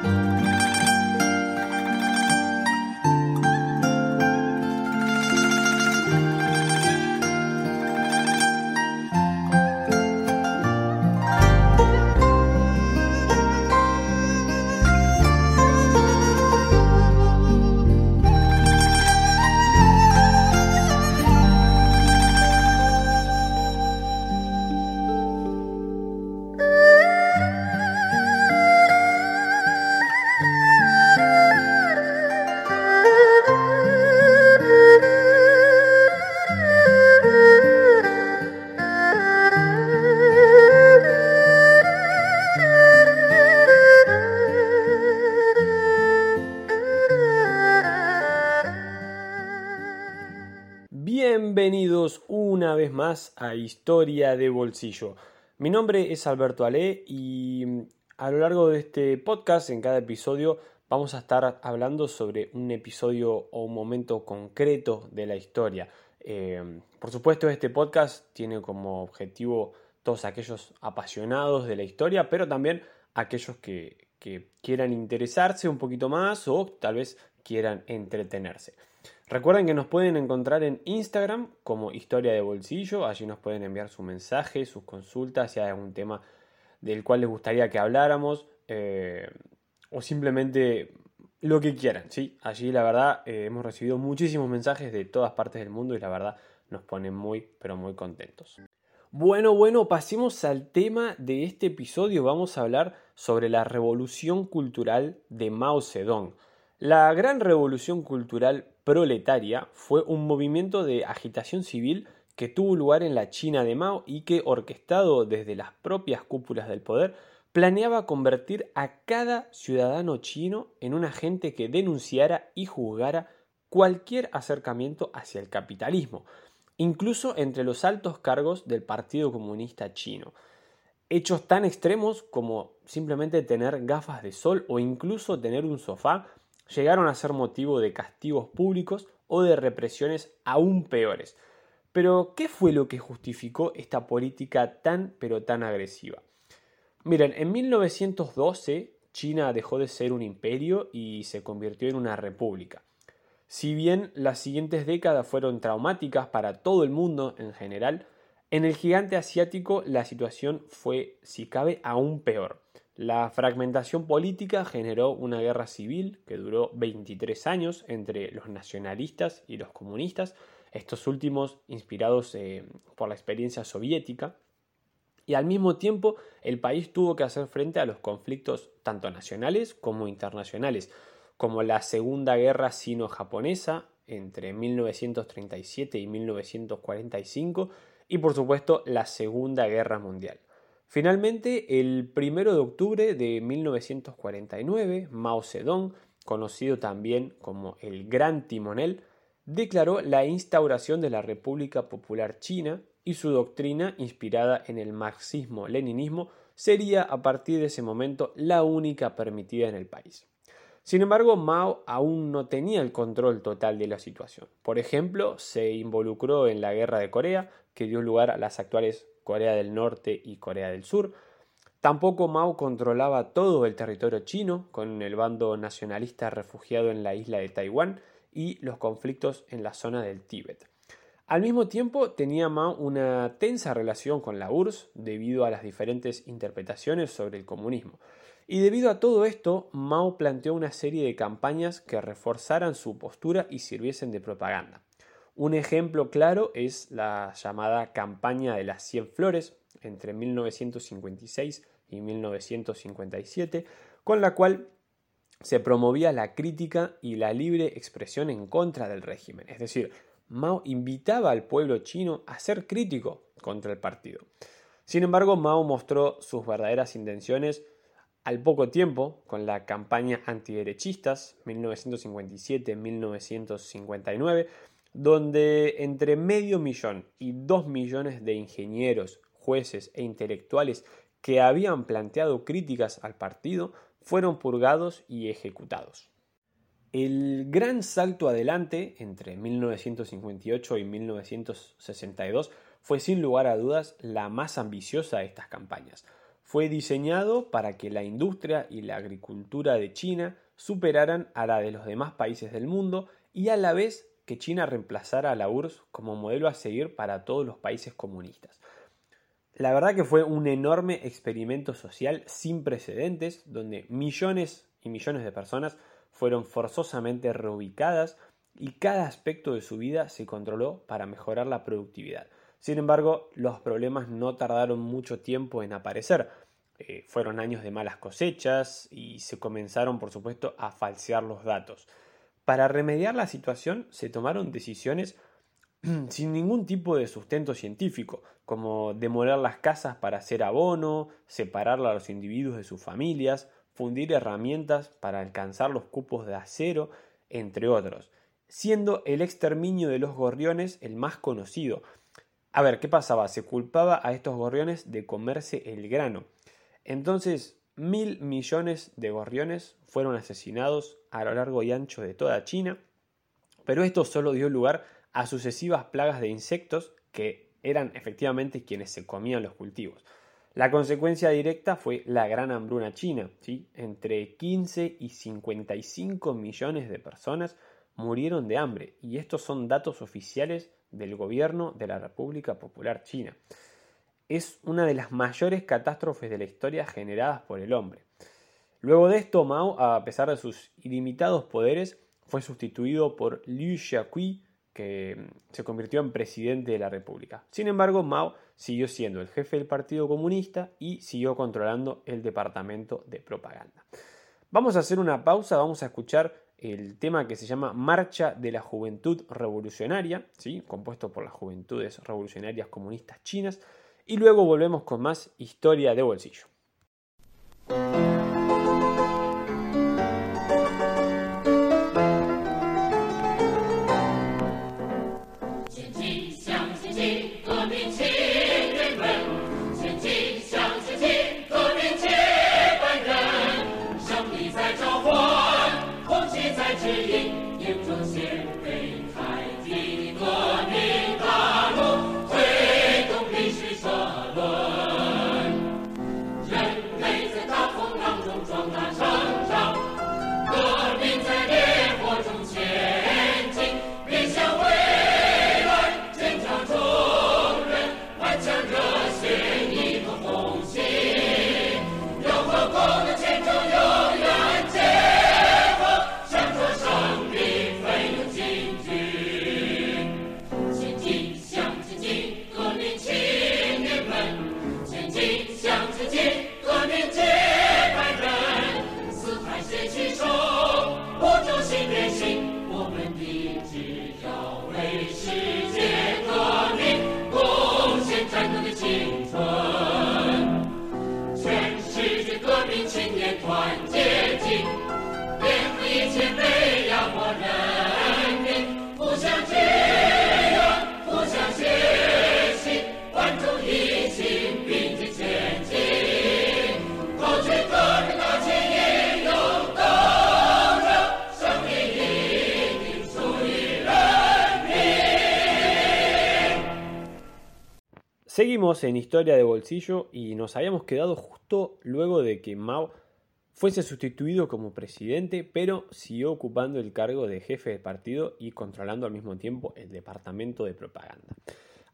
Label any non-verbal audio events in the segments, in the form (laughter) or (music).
Música a Historia de Bolsillo. Mi nombre es Alberto Ale y mm, a lo largo de este podcast, en cada episodio, vamos a estar hablando sobre un episodio o un momento concreto de la historia. Eh, por supuesto, este podcast tiene como objetivo todos aquellos apasionados de la historia, pero también aquellos que, que quieran interesarse un poquito más o tal vez quieran entretenerse. Recuerden que nos pueden encontrar en Instagram como Historia de Bolsillo, allí nos pueden enviar su mensaje, sus consultas, si hay algún tema del cual les gustaría que habláramos eh, o simplemente lo que quieran, ¿sí? Allí la verdad eh, hemos recibido muchísimos mensajes de todas partes del mundo y la verdad nos ponen muy pero muy contentos. Bueno, bueno, pasemos al tema de este episodio. Vamos a hablar sobre la revolución cultural de Mao Zedong. La gran revolución cultural proletaria fue un movimiento de agitación civil que tuvo lugar en la China de Mao y que, orquestado desde las propias cúpulas del poder, planeaba convertir a cada ciudadano chino en un agente que denunciara y juzgara cualquier acercamiento hacia el capitalismo, incluso entre los altos cargos del Partido Comunista Chino. Hechos tan extremos como simplemente tener gafas de sol o incluso tener un sofá llegaron a ser motivo de castigos públicos o de represiones aún peores. Pero, ¿qué fue lo que justificó esta política tan pero tan agresiva? Miren, en 1912 China dejó de ser un imperio y se convirtió en una república. Si bien las siguientes décadas fueron traumáticas para todo el mundo en general, en el gigante asiático la situación fue, si cabe, aún peor. La fragmentación política generó una guerra civil que duró 23 años entre los nacionalistas y los comunistas, estos últimos inspirados eh, por la experiencia soviética, y al mismo tiempo el país tuvo que hacer frente a los conflictos tanto nacionales como internacionales, como la Segunda Guerra Sino-Japonesa entre 1937 y 1945 y por supuesto la Segunda Guerra Mundial. Finalmente, el 1 de octubre de 1949, Mao Zedong, conocido también como el Gran Timonel, declaró la instauración de la República Popular China y su doctrina, inspirada en el marxismo-leninismo, sería a partir de ese momento la única permitida en el país. Sin embargo, Mao aún no tenía el control total de la situación. Por ejemplo, se involucró en la guerra de Corea, que dio lugar a las actuales Corea del Norte y Corea del Sur. Tampoco Mao controlaba todo el territorio chino, con el bando nacionalista refugiado en la isla de Taiwán y los conflictos en la zona del Tíbet. Al mismo tiempo tenía Mao una tensa relación con la URSS debido a las diferentes interpretaciones sobre el comunismo. Y debido a todo esto, Mao planteó una serie de campañas que reforzaran su postura y sirviesen de propaganda. Un ejemplo claro es la llamada campaña de las 100 flores entre 1956 y 1957, con la cual se promovía la crítica y la libre expresión en contra del régimen. Es decir, Mao invitaba al pueblo chino a ser crítico contra el partido. Sin embargo, Mao mostró sus verdaderas intenciones al poco tiempo con la campaña antiderechistas 1957-1959 donde entre medio millón y dos millones de ingenieros, jueces e intelectuales que habían planteado críticas al partido fueron purgados y ejecutados. El gran salto adelante entre 1958 y 1962 fue sin lugar a dudas la más ambiciosa de estas campañas. fue diseñado para que la industria y la agricultura de China superaran a la de los demás países del mundo y a la vez que China reemplazara a la URSS como modelo a seguir para todos los países comunistas. La verdad que fue un enorme experimento social sin precedentes, donde millones y millones de personas fueron forzosamente reubicadas y cada aspecto de su vida se controló para mejorar la productividad. Sin embargo, los problemas no tardaron mucho tiempo en aparecer. Eh, fueron años de malas cosechas y se comenzaron, por supuesto, a falsear los datos. Para remediar la situación se tomaron decisiones (clears throat) sin ningún tipo de sustento científico, como demoler las casas para hacer abono, separar a los individuos de sus familias, fundir herramientas para alcanzar los cupos de acero, entre otros, siendo el exterminio de los gorriones el más conocido. A ver, ¿qué pasaba? Se culpaba a estos gorriones de comerse el grano. Entonces, mil millones de gorriones fueron asesinados a lo largo y ancho de toda China, pero esto solo dio lugar a sucesivas plagas de insectos que eran efectivamente quienes se comían los cultivos. La consecuencia directa fue la gran hambruna china. ¿sí? Entre 15 y 55 millones de personas murieron de hambre y estos son datos oficiales del gobierno de la República Popular China. Es una de las mayores catástrofes de la historia generadas por el hombre. Luego de esto, Mao, a pesar de sus ilimitados poderes, fue sustituido por Liu Xiaoqi, que mm, se convirtió en presidente de la República. Sin embargo, Mao siguió siendo el jefe del Partido Comunista y siguió controlando el departamento de propaganda. Vamos a hacer una pausa, vamos a escuchar el tema que se llama Marcha de la Juventud Revolucionaria, ¿sí? compuesto por las Juventudes Revolucionarias Comunistas Chinas, y luego volvemos con más historia de bolsillo. above. En Historia de Bolsillo y nos habíamos quedado justo luego de que Mao fuese sustituido como presidente, pero siguió ocupando el cargo de jefe de partido y controlando al mismo tiempo el departamento de propaganda.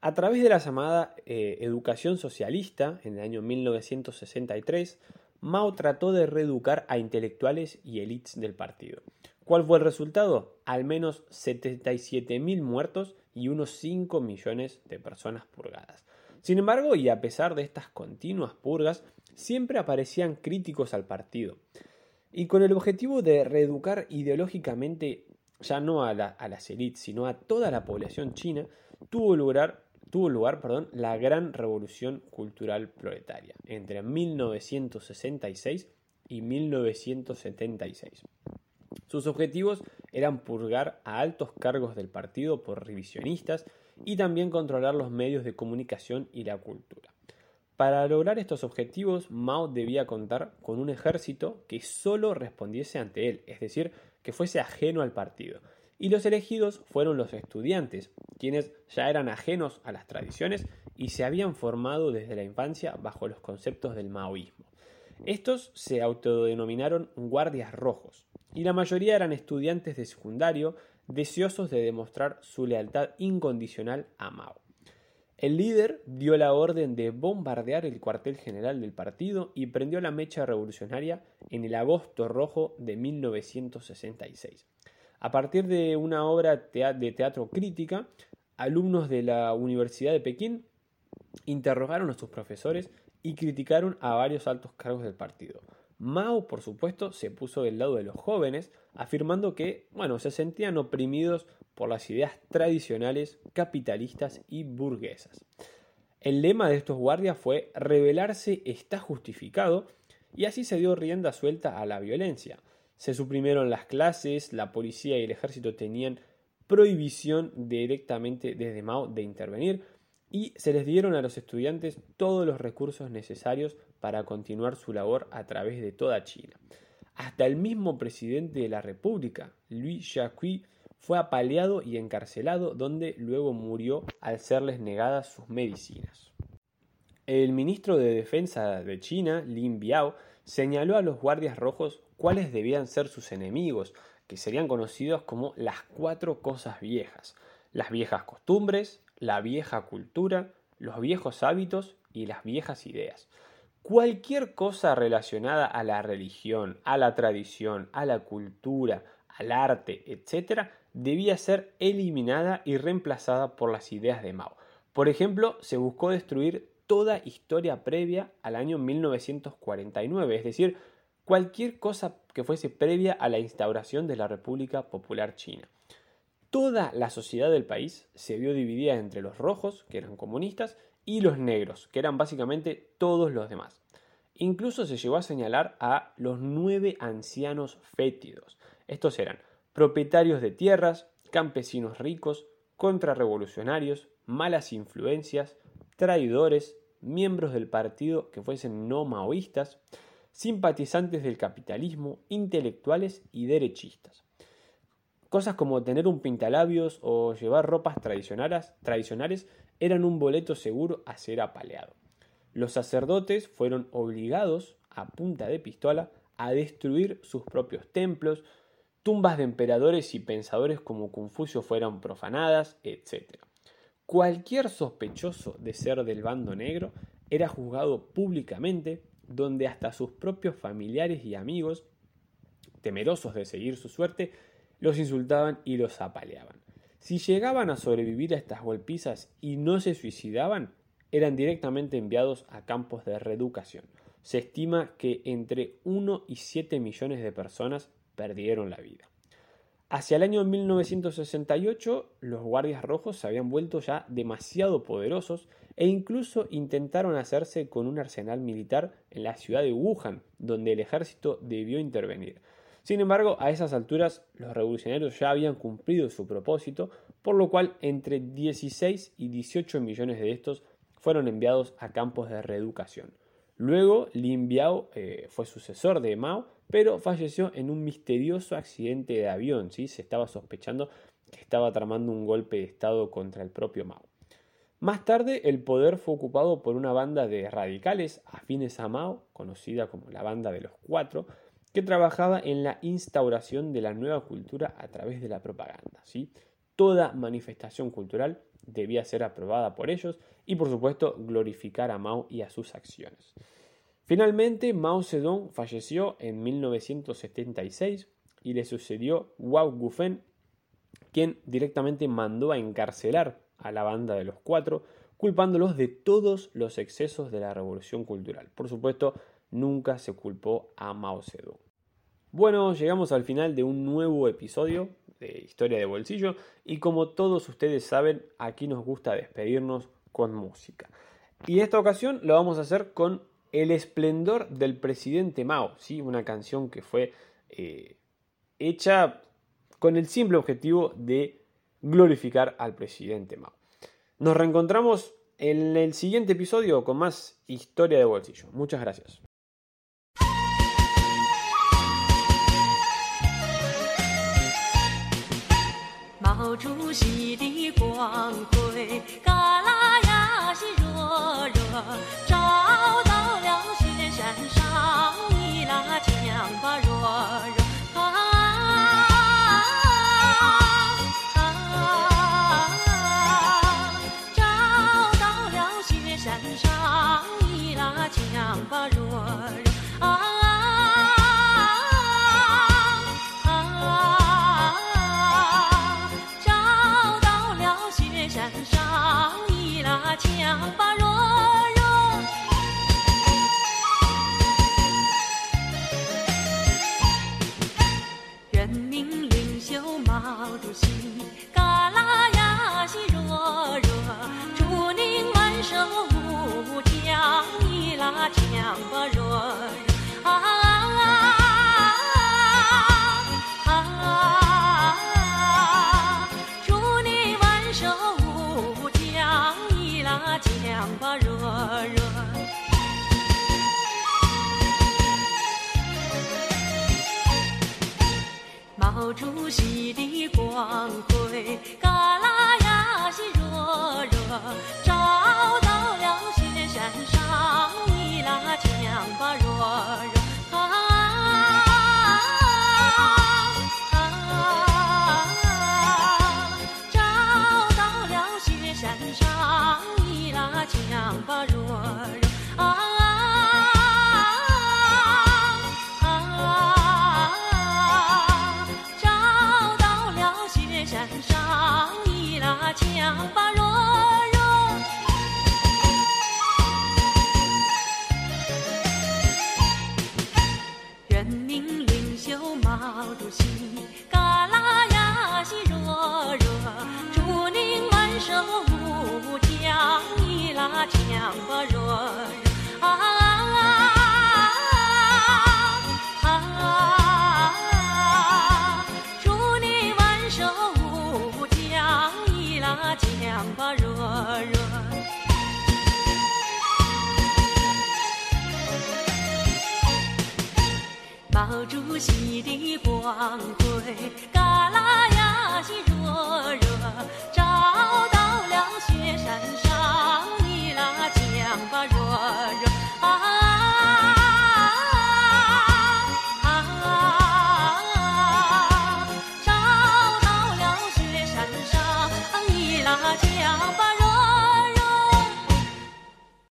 A través de la llamada eh, educación socialista, en el año 1963, Mao trató de reeducar a intelectuales y élites del partido. ¿Cuál fue el resultado? Al menos 77.000 muertos y unos 5 millones de personas purgadas. Sin embargo, y a pesar de estas continuas purgas, siempre aparecían críticos al partido. Y con el objetivo de reeducar ideológicamente ya no a, la, las élites, sino a toda la población china, tuvo lugar, tuvo lugar perdón, la gran revolución cultural proletaria entre 1966 y 1976. Sus objetivos eran purgar a altos cargos del partido por revisionistas y también controlar los medios de comunicación y la cultura. Para lograr estos objetivos, Mao debía contar con un ejército que solo respondiese ante él, es decir, que fuese ajeno al partido. y los elegidos fueron los estudiantes, quienes ya eran ajenos a las tradiciones y se habían formado desde la infancia bajo los conceptos del maoísmo. Estos se autodenominaron guardias rojos, y la mayoría eran estudiantes de secundario deseosos de demostrar su lealtad incondicional a Mao. El líder dio la orden de bombardear el cuartel general del partido y prendió la mecha revolucionaria en el agosto rojo de 1966. A partir de una obra de teatro crítica, alumnos de la Universidad de Pekín interrogaron a sus profesores y criticaron a varios altos cargos del partido. Mao, por supuesto, se puso del lado de los jóvenes, afirmando que, bueno, se sentían oprimidos por las ideas tradicionales, capitalistas y burguesas. El lema de estos guardias fue rebelarse está justificado y así se dio rienda suelta a la violencia. Se suprimieron las clases, la policía y el ejército tenían prohibición directamente desde Mao de intervenir y se les dieron a los estudiantes todos los recursos necesarios para continuar su labor a través de toda China. Hasta el mismo presidente de la República, Louis Jacqui, fue apaleado y encarcelado, donde luego murió al serles negadas sus medicinas. El ministro de Defensa de China, Lin Biao, señaló a los guardias rojos cuáles debían ser sus enemigos, que serían conocidos como las cuatro cosas viejas, las viejas costumbres, la vieja cultura, los viejos hábitos y las viejas ideas. Cualquier cosa relacionada a la religión, a la tradición, a la cultura, al arte, etc., debía ser eliminada y reemplazada por las ideas de Mao. Por ejemplo, se buscó destruir toda historia previa al año 1949, es decir, cualquier cosa que fuese previa a la instauración de la República Popular China. Toda la sociedad del país se vio dividida entre los rojos, que eran comunistas, y los negros, que eran básicamente todos los demás. Incluso se llegó a señalar a los nueve ancianos fétidos. Estos eran propietarios de tierras, campesinos ricos, contrarrevolucionarios, malas influencias, traidores, miembros del partido que fuesen no maoístas, simpatizantes del capitalismo, intelectuales y derechistas. Cosas como tener un pintalabios o llevar ropas tradicionales, tradicionales eran un boleto seguro a ser apaleado. Los sacerdotes fueron obligados, a punta de pistola, a destruir sus propios templos, tumbas de emperadores y pensadores como Confucio fueron profanadas, etc. Cualquier sospechoso de ser del bando negro era juzgado públicamente, donde hasta sus propios familiares y amigos, temerosos de seguir su suerte, los insultaban y los apaleaban. Si llegaban a sobrevivir a estas golpizas y no se suicidaban, eran directamente enviados a campos de reeducación. Se estima que entre 1 y 7 millones de personas perdieron la vida. Hacia el año 1968, los guardias rojos se habían vuelto ya demasiado poderosos e incluso intentaron hacerse con un arsenal militar en la ciudad de Wuhan, donde el ejército debió intervenir. Sin embargo, a esas alturas los revolucionarios ya habían cumplido su propósito, por lo cual entre 16 y 18 millones de estos fueron enviados a campos de reeducación. Luego, Lin Biao eh, fue sucesor de Mao, pero falleció en un misterioso accidente de avión. ¿sí? Se estaba sospechando que estaba tramando un golpe de Estado contra el propio Mao. Más tarde, el poder fue ocupado por una banda de radicales afines a Mao, conocida como la Banda de los Cuatro, que trabajaba en la instauración de la nueva cultura a través de la propaganda. ¿sí? Toda manifestación cultural debía ser aprobada por ellos y por supuesto glorificar a Mao y a sus acciones. Finalmente, Mao Zedong falleció en 1976 y le sucedió Wang Gufen, quien directamente mandó a encarcelar a la banda de los cuatro, culpándolos de todos los excesos de la revolución cultural. Por supuesto, nunca se culpó a Mao Zedong. Bueno, llegamos al final de un nuevo episodio de Historia de Bolsillo y como todos ustedes saben, aquí nos gusta despedirnos con música. Y esta ocasión lo vamos a hacer con El esplendor del presidente Mao, ¿sí? una canción que fue eh, hecha con el simple objetivo de glorificar al presidente Mao. Nos reencontramos en el siguiente episodio con más historia de bolsillo. Muchas gracias. 毛主席的光辉，嘎啦呀西若若，毛主席的光辉，嘎啦呀西若若，照到了雪山上，伊拉枪把若若啊啊，照到了雪山上，伊拉枪把若若 Chẳng. 若若，毛主席的光辉，嘎啦呀西若若，照到了雪山上，尼拉羌巴。